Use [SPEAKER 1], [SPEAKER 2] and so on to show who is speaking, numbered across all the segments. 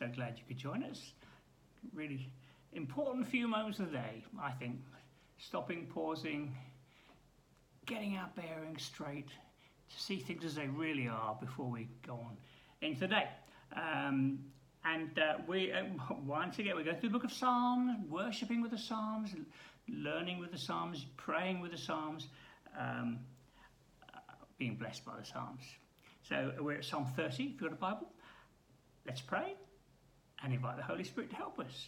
[SPEAKER 1] So glad you could join us. Really important few moments of the day, I think. Stopping, pausing, getting our bearings straight to see things as they really are before we go on into the day. Um, and uh, we, uh, once again, we go through the book of Psalms, worshipping with the Psalms, learning with the Psalms, praying with the Psalms, um, uh, being blessed by the Psalms. So we're at Psalm 30, if you've got a Bible. Let's pray and invite the Holy Spirit to help us.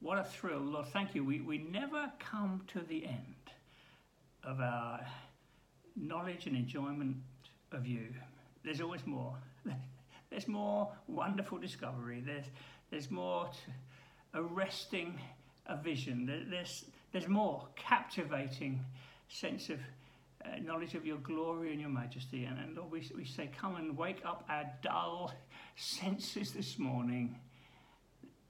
[SPEAKER 1] What a thrill, Lord. Thank you. We, we never come to the end of our knowledge and enjoyment of you. There's always more. There's more wonderful discovery. There's, there's more arresting a vision. There's, there's more captivating sense of uh, knowledge of your glory and your majesty. And, and Lord, we, we say, come and wake up our dull senses this morning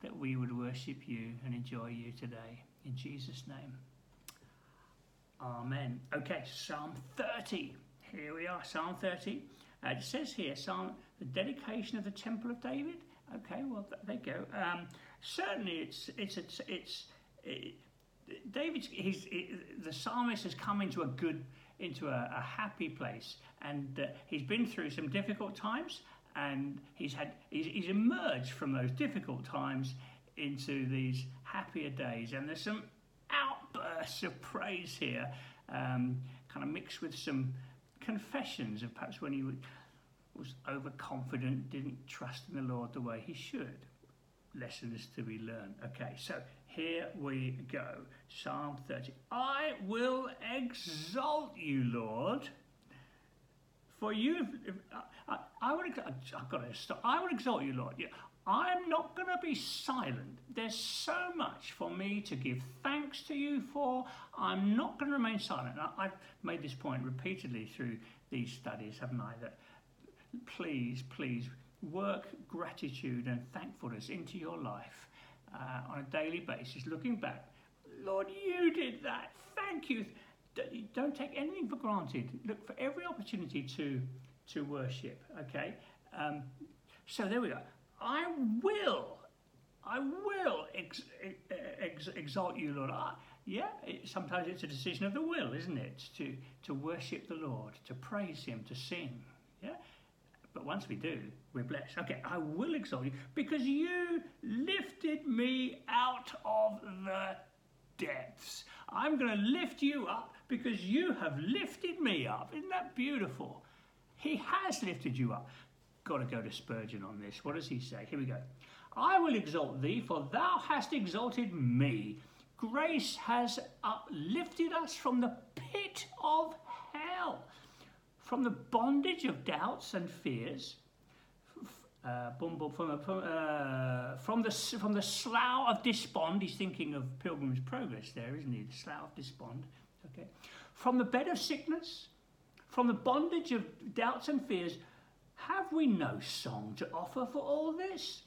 [SPEAKER 1] that we would worship you and enjoy you today. In Jesus' name. Amen. Okay, Psalm 30. Here we are, Psalm 30. Uh, it says here, Psalm, the dedication of the Temple of David. Okay, well, there you go. Um, certainly, it's it's it's, it's it, David's he's it, the psalmist has come into a good into a, a happy place, and uh, he's been through some difficult times, and he's had he's, he's emerged from those difficult times into these happier days, and there's some outbursts of praise here, um, kind of mixed with some confessions of perhaps when he was overconfident, didn't trust in the Lord the way he should. Lessons to be learned. Okay, so here we go. Psalm 30. I will exalt you, Lord. For you, I, I would, I've got to stop. I would exalt you, Lord. Yeah, I'm not going to be silent. There's so much for me to give thanks to you for. I'm not going to remain silent. I, have made this point repeatedly through these studies, haven't I? That please, please work gratitude and thankfulness into your life uh, on a daily basis, looking back. Lord, you did that. Thank you. Don't take anything for granted. Look for every opportunity to to worship. Okay. Um, so there we go. I will, I will ex, ex, exalt you, Lord. I, yeah, it, sometimes it's a decision of the will, isn't it? To, to worship the Lord, to praise Him, to sing. But once we do, we're blessed. Okay, I will exalt you because you lifted me out of the depths. I'm going to lift you up because you have lifted me up. Isn't that beautiful? He has lifted you up got to go to Spurgeon on this. What does he say? Here we go. I will exalt thee, for thou hast exalted me. Grace has uplifted us from the pit of from the bondage of doubts and fears, uh, from, from, uh, from, the, from the slough of despond. He's thinking of Pilgrim's Progress there, isn't he? The slough of despond. Okay. From the bed of sickness, from the bondage of doubts and fears, have we no song to offer for all this?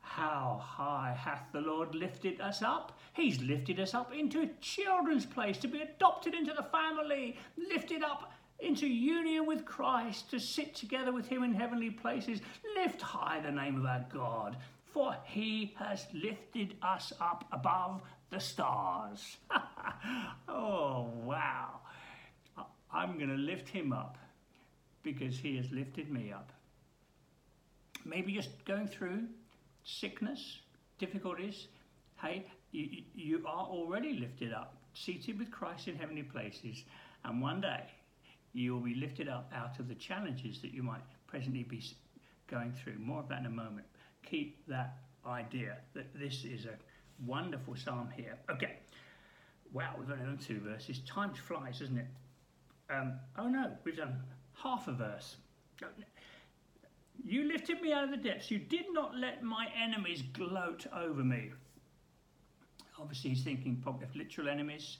[SPEAKER 1] How high hath the Lord lifted us up? He's lifted us up into a children's place to be adopted into the family, lifted up into union with Christ, to sit together with Him in heavenly places. Lift high the name of our God, for He has lifted us up above the stars. oh, wow. I'm going to lift Him up because he has lifted me up. Maybe just going through sickness, difficulties. Hey, you, you are already lifted up, seated with Christ in heavenly places, and one day you will be lifted up out of the challenges that you might presently be going through. More of that in a moment. Keep that idea that this is a wonderful psalm here. Okay. Wow, we've only done two verses. Time flies, doesn't it? Um, oh no, we've done half a verse. You lifted me out of the depths. You did not let my enemies gloat over me. Obviously, he's thinking probably of literal enemies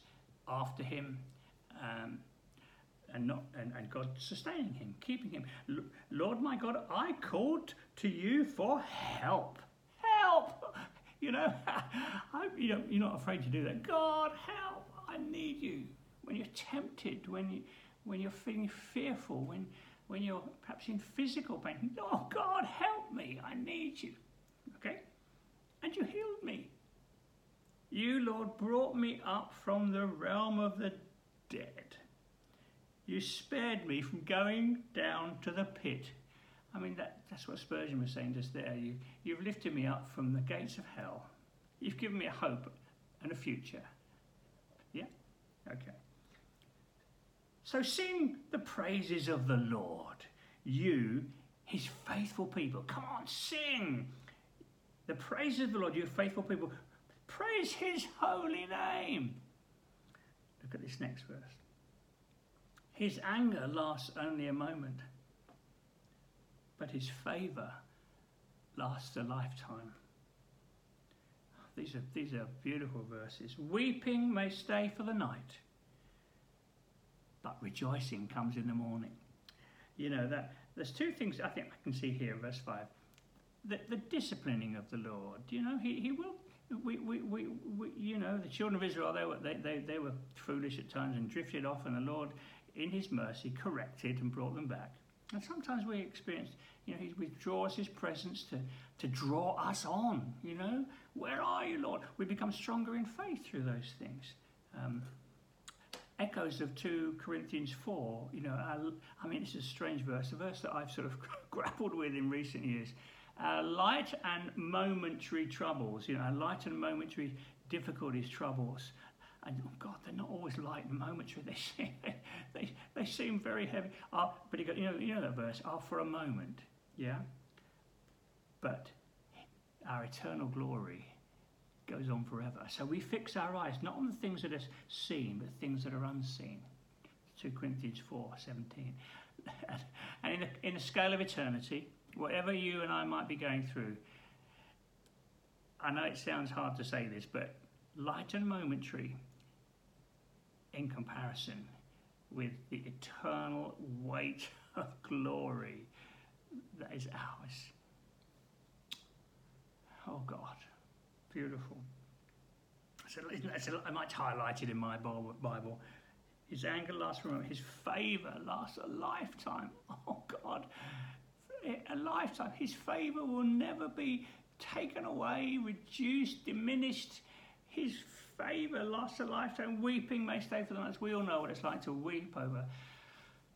[SPEAKER 1] after him, um, and not and, and God sustaining him, keeping him. Lord my God, I called to you for help. Help! You know, I, you know, you're not afraid to do that. God, help! I need you. When you're tempted, when you when you're feeling fearful, when when you're perhaps in physical pain. Oh, God, help me. I need you. Okay? And you healed me. You, Lord, brought me up from the realm of the dead. You spared me from going down to the pit. I mean, that, that's what Spurgeon was saying just there. You, you've lifted me up from the gates of hell. You've given me a hope and a future. Yeah? Okay. So sing the praises of the Lord, you, his faithful people. Come on, sing the praises of the Lord, you faithful people. Praise his holy name. Look at this next verse. His anger lasts only a moment, but his favour lasts a lifetime. These are, these are beautiful verses. Weeping may stay for the night, but rejoicing comes in the morning. You know, that there's two things I think I can see here in verse 5. The, the disciplining of the Lord, you know, he, he will we, we, we, we, you know, the children of Israel, they were, they, they, they were foolish at times and drifted off, and the Lord, in His mercy, corrected and brought them back. And sometimes we experience, you know, He withdraws His presence to, to draw us on, you know. Where are you, Lord? We become stronger in faith through those things. Um, echoes of 2 Corinthians 4, you know, I, I mean, it's a strange verse, a verse that I've sort of grappled with in recent years. Uh, light and momentary troubles, you know, light and momentary difficulties, troubles. And oh God, they're not always light and momentary. They they, they seem very heavy. Uh, but you know, you know that verse, are for a moment, yeah? But our eternal glory goes on forever. So we fix our eyes not on the things that are seen, but things that are unseen. 2 Corinthians 4 17. and in a, in a scale of eternity, whatever you and I might be going through, I know it sounds hard to say this, but light and momentary in comparison with the eternal weight of glory that is ours. Oh God, beautiful. So I might highlight it in my Bible. His anger lasts for a moment. His favour lasts a lifetime. Oh God, a lifetime. His favour will never be taken away, reduced, diminished. His favour lasts a lifetime. Weeping may stay for the night. We all know what it's like to weep over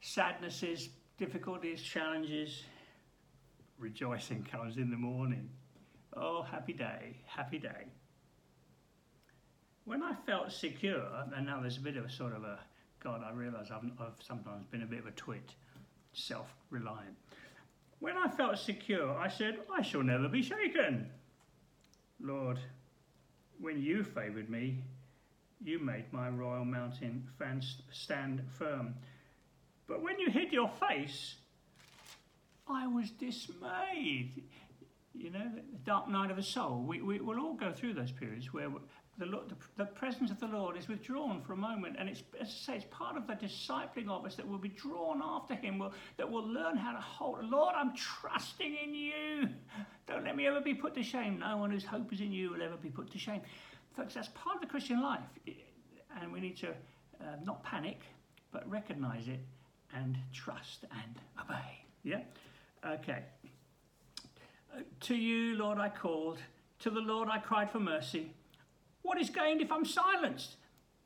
[SPEAKER 1] sadnesses, difficulties, challenges. Rejoicing comes in the morning. Oh, happy day, happy day. When I felt secure, and now there's a bit of a sort of a, God, I realise I've, I've sometimes been a bit of a twit, self reliant. When I felt secure, I said, I shall never be shaken. Lord, when you favoured me, you made my royal mountain stand firm. But when you hid your face, I was dismayed. You know, the dark night of the soul. We, we will all go through those periods where the, the, the, presence of the Lord is withdrawn for a moment. And it's, as I say, it's part of the discipling of us that will be drawn after Him, will, that will learn how to hold. Lord, I'm trusting in you. Don't let me ever be put to shame. No one whose hope is in you will ever be put to shame. Folks, that's part of the Christian life. And we need to uh, not panic, but recognize it and trust and obey. Yeah? Okay. To you, Lord, I called. To the Lord, I cried for mercy. What is gained if I'm silenced?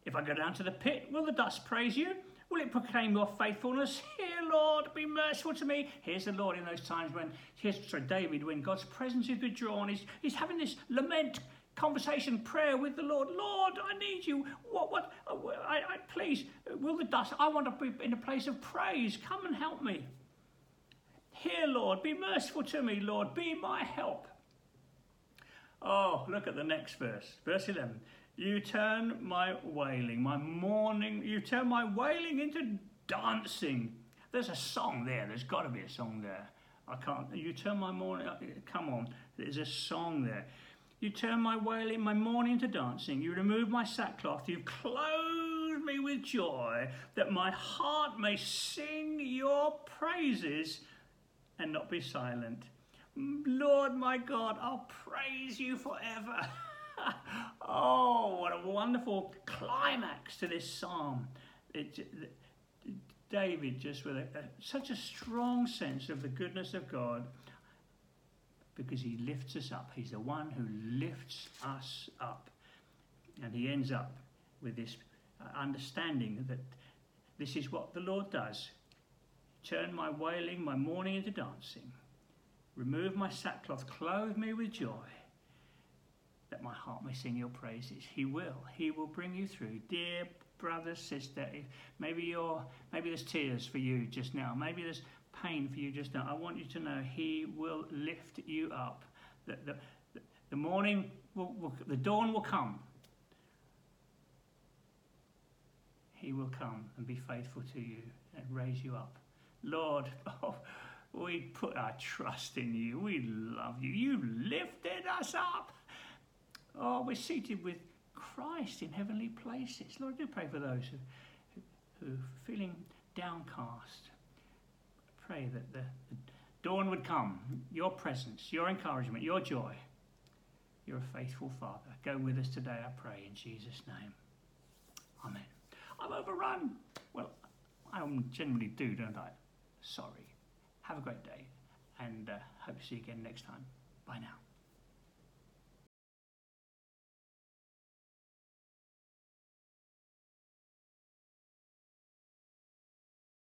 [SPEAKER 1] If I go down to the pit, will the dust praise you? Will it proclaim your faithfulness? Hear, Lord, be merciful to me. Here's the Lord in those times when, here's sorry, David, when God's presence is withdrawn. He's, he's having this lament, conversation, prayer with the Lord. Lord, I need you. What, what, uh, I, I, please, will the dust, I want to be in a place of praise. Come and help me. Hear, Lord, be merciful to me, Lord. Be my help. Oh, look at the next verse. Verse 11. You turn my wailing, my mourning, you turn my wailing into dancing. There's a song there. There's got to be a song there. I can't. You turn my mourning. Come on. There's a song there. You turn my wailing, my mourning into dancing. You remove my sackcloth. You've clothed me with joy, that my heart may sing your praises and not be silent. Lord my God, I'll praise you forever. oh, what a wonderful climax to this psalm. It, David just with a, a, such a strong sense of the goodness of God because he lifts us up. He's the one who lifts us up. And he ends up with this uh, understanding that this is what the Lord does turn my wailing, my mourning into dancing, remove my sackcloth, clothe me with joy, that my heart may sing your praises. He will. He will bring you through. Dear brother, sister, maybe you're, maybe there's tears for you just now. Maybe there's pain for you just now. I want you to know He will lift you up. The, the, the morning, will, will, the dawn will come. He will come and be faithful to you and raise you up. Lord, oh, we put our trust in you. We love you. You lifted us up. Oh, we're seated with Christ in heavenly places. Lord, do pray for those who, who, are feeling downcast. Pray that the, the dawn would come, your presence, your encouragement, your joy. You're a faithful Father. Go with us today, I pray, in Jesus' name. Amen. I'm overrun. Well, I generally do, don't I? Sorry. Have a great day and uh, hope to see you again next time. Bye now.